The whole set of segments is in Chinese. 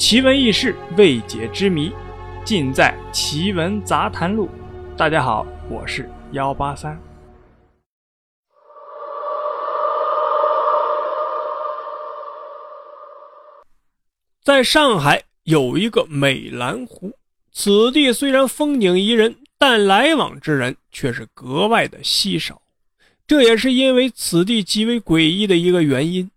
奇闻异事、未解之谜，尽在《奇闻杂谈录》。大家好，我是幺八三。在上海有一个美兰湖，此地虽然风景宜人，但来往之人却是格外的稀少。这也是因为此地极为诡异的一个原因。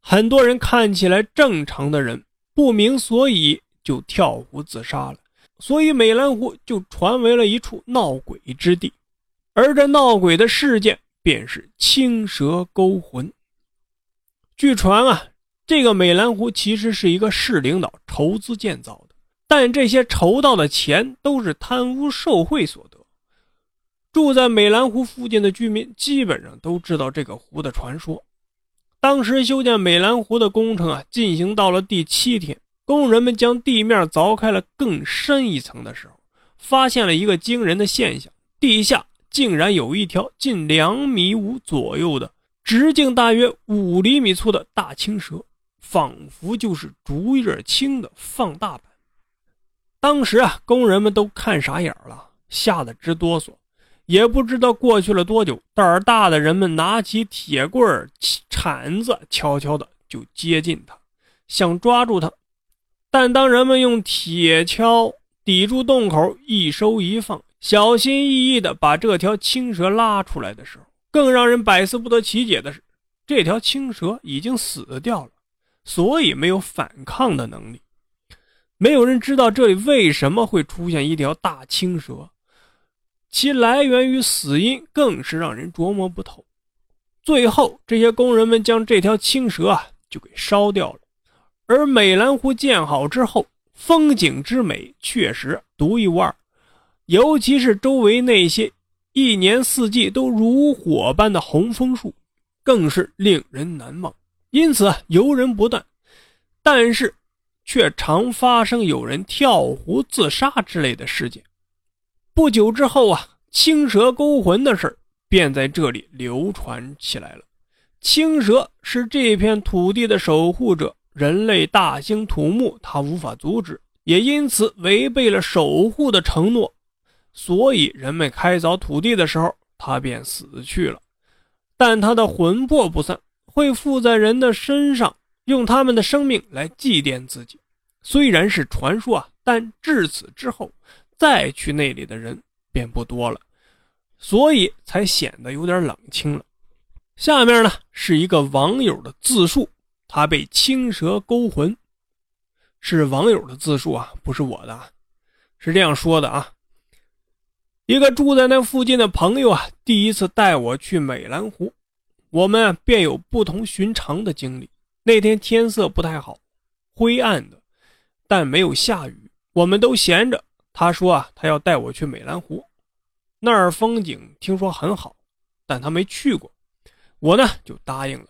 很多人看起来正常的人。不明所以就跳湖自杀了，所以美兰湖就传为了一处闹鬼之地。而这闹鬼的事件便是青蛇勾魂。据传啊，这个美兰湖其实是一个市领导筹资建造的，但这些筹到的钱都是贪污受贿所得。住在美兰湖附近的居民基本上都知道这个湖的传说。当时修建美兰湖的工程啊，进行到了第七天，工人们将地面凿开了更深一层的时候，发现了一个惊人的现象：地下竟然有一条近两米五左右的、直径大约五厘米粗的大青蛇，仿佛就是竹叶青的放大版。当时啊，工人们都看傻眼了，吓得直哆嗦。也不知道过去了多久，胆儿大的人们拿起铁棍儿、铲子，悄悄的就接近他，想抓住他。但当人们用铁锹抵住洞口，一收一放，小心翼翼的把这条青蛇拉出来的时候，更让人百思不得其解的是，这条青蛇已经死掉了，所以没有反抗的能力。没有人知道这里为什么会出现一条大青蛇。其来源与死因更是让人琢磨不透。最后，这些工人们将这条青蛇啊就给烧掉了。而美兰湖建好之后，风景之美确实独一无二，尤其是周围那些一年四季都如火般的红枫树，更是令人难忘。因此，游人不断，但是却常发生有人跳湖自杀之类的事件。不久之后啊，青蛇勾魂的事儿便在这里流传起来了。青蛇是这片土地的守护者，人类大兴土木，它无法阻止，也因此违背了守护的承诺，所以人们开凿土地的时候，它便死去了。但它的魂魄不散，会附在人的身上，用他们的生命来祭奠自己。虽然是传说啊，但至此之后。再去那里的人便不多了，所以才显得有点冷清了。下面呢是一个网友的自述，他被青蛇勾魂，是网友的自述啊，不是我的，是这样说的啊。一个住在那附近的朋友啊，第一次带我去美兰湖，我们便有不同寻常的经历。那天天色不太好，灰暗的，但没有下雨，我们都闲着。他说啊，他要带我去美兰湖，那儿风景听说很好，但他没去过。我呢就答应了。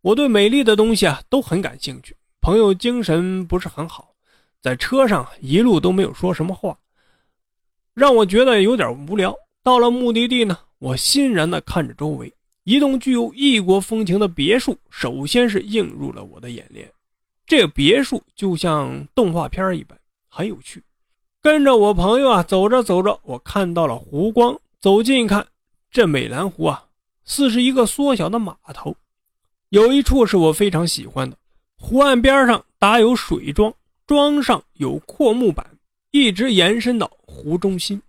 我对美丽的东西啊都很感兴趣。朋友精神不是很好，在车上一路都没有说什么话，让我觉得有点无聊。到了目的地呢，我欣然地看着周围，一栋具有异国风情的别墅，首先是映入了我的眼帘。这个别墅就像动画片一般，很有趣。跟着我朋友啊，走着走着，我看到了湖光。走近一看，这美兰湖啊，似是一个缩小的码头。有一处是我非常喜欢的，湖岸边上打有水桩，桩上有阔木板，一直延伸到湖中心。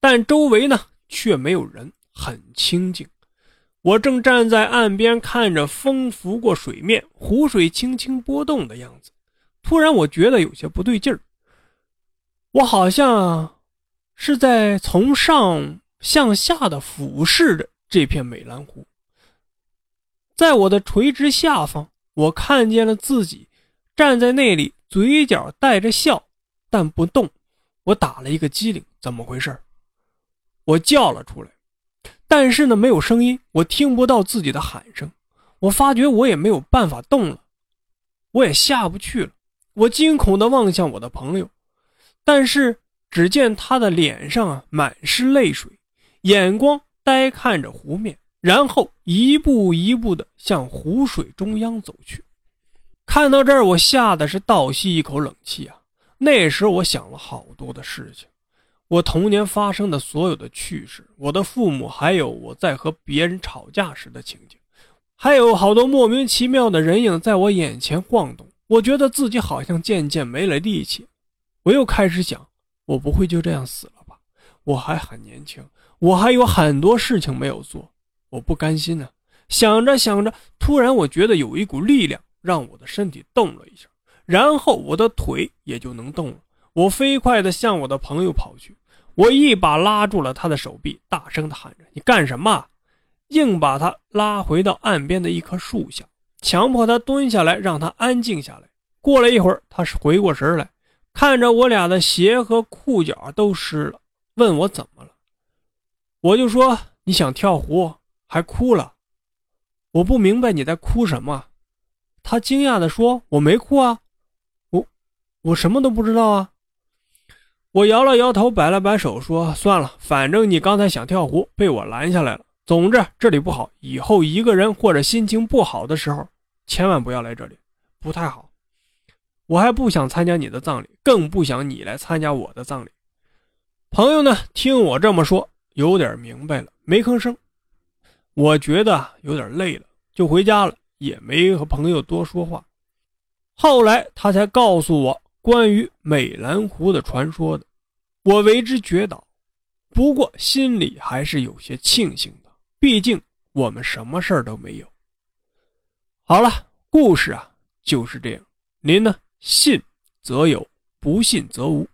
但周围呢，却没有人，很清静。我正站在岸边，看着风拂过水面，湖水轻轻波动的样子。突然，我觉得有些不对劲儿。我好像是在从上向下的俯视着这片美兰湖，在我的垂直下方，我看见了自己站在那里，嘴角带着笑，但不动。我打了一个激灵，怎么回事？我叫了出来，但是呢，没有声音，我听不到自己的喊声。我发觉我也没有办法动了，我也下不去了。我惊恐地望向我的朋友。但是，只见他的脸上啊满是泪水，眼光呆看着湖面，然后一步一步地向湖水中央走去。看到这儿，我吓得是倒吸一口冷气啊！那时我想了好多的事情，我童年发生的所有的趣事，我的父母，还有我在和别人吵架时的情景，还有好多莫名其妙的人影在我眼前晃动。我觉得自己好像渐渐没了力气。我又开始想，我不会就这样死了吧？我还很年轻，我还有很多事情没有做，我不甘心呢。想着想着，突然我觉得有一股力量让我的身体动了一下，然后我的腿也就能动了。我飞快地向我的朋友跑去，我一把拉住了他的手臂，大声地喊着：“你干什么？”硬把他拉回到岸边的一棵树下，强迫他蹲下来，让他安静下来。过了一会儿，他是回过神来，看着我俩的鞋和裤脚都湿了，问我怎么了。我就说：“你想跳湖，还哭了。”我不明白你在哭什么，他惊讶地说：“我没哭啊，我我什么都不知道啊。”我摇了摇头，摆了摆手，说：“算了，反正你刚才想跳湖，被我拦下来了。总之这里不好，以后一个人或者心情不好的时候，千万不要来这里，不太好。我还不想参加你的葬礼，更不想你来参加我的葬礼。”朋友呢，听我这么说，有点明白了，没吭声。我觉得有点累了，就回家了，也没和朋友多说话。后来他才告诉我关于美兰湖的传说的，我为之绝倒，不过心里还是有些庆幸的，毕竟我们什么事儿都没有。好了，故事啊就是这样，您呢信则有，不信则无。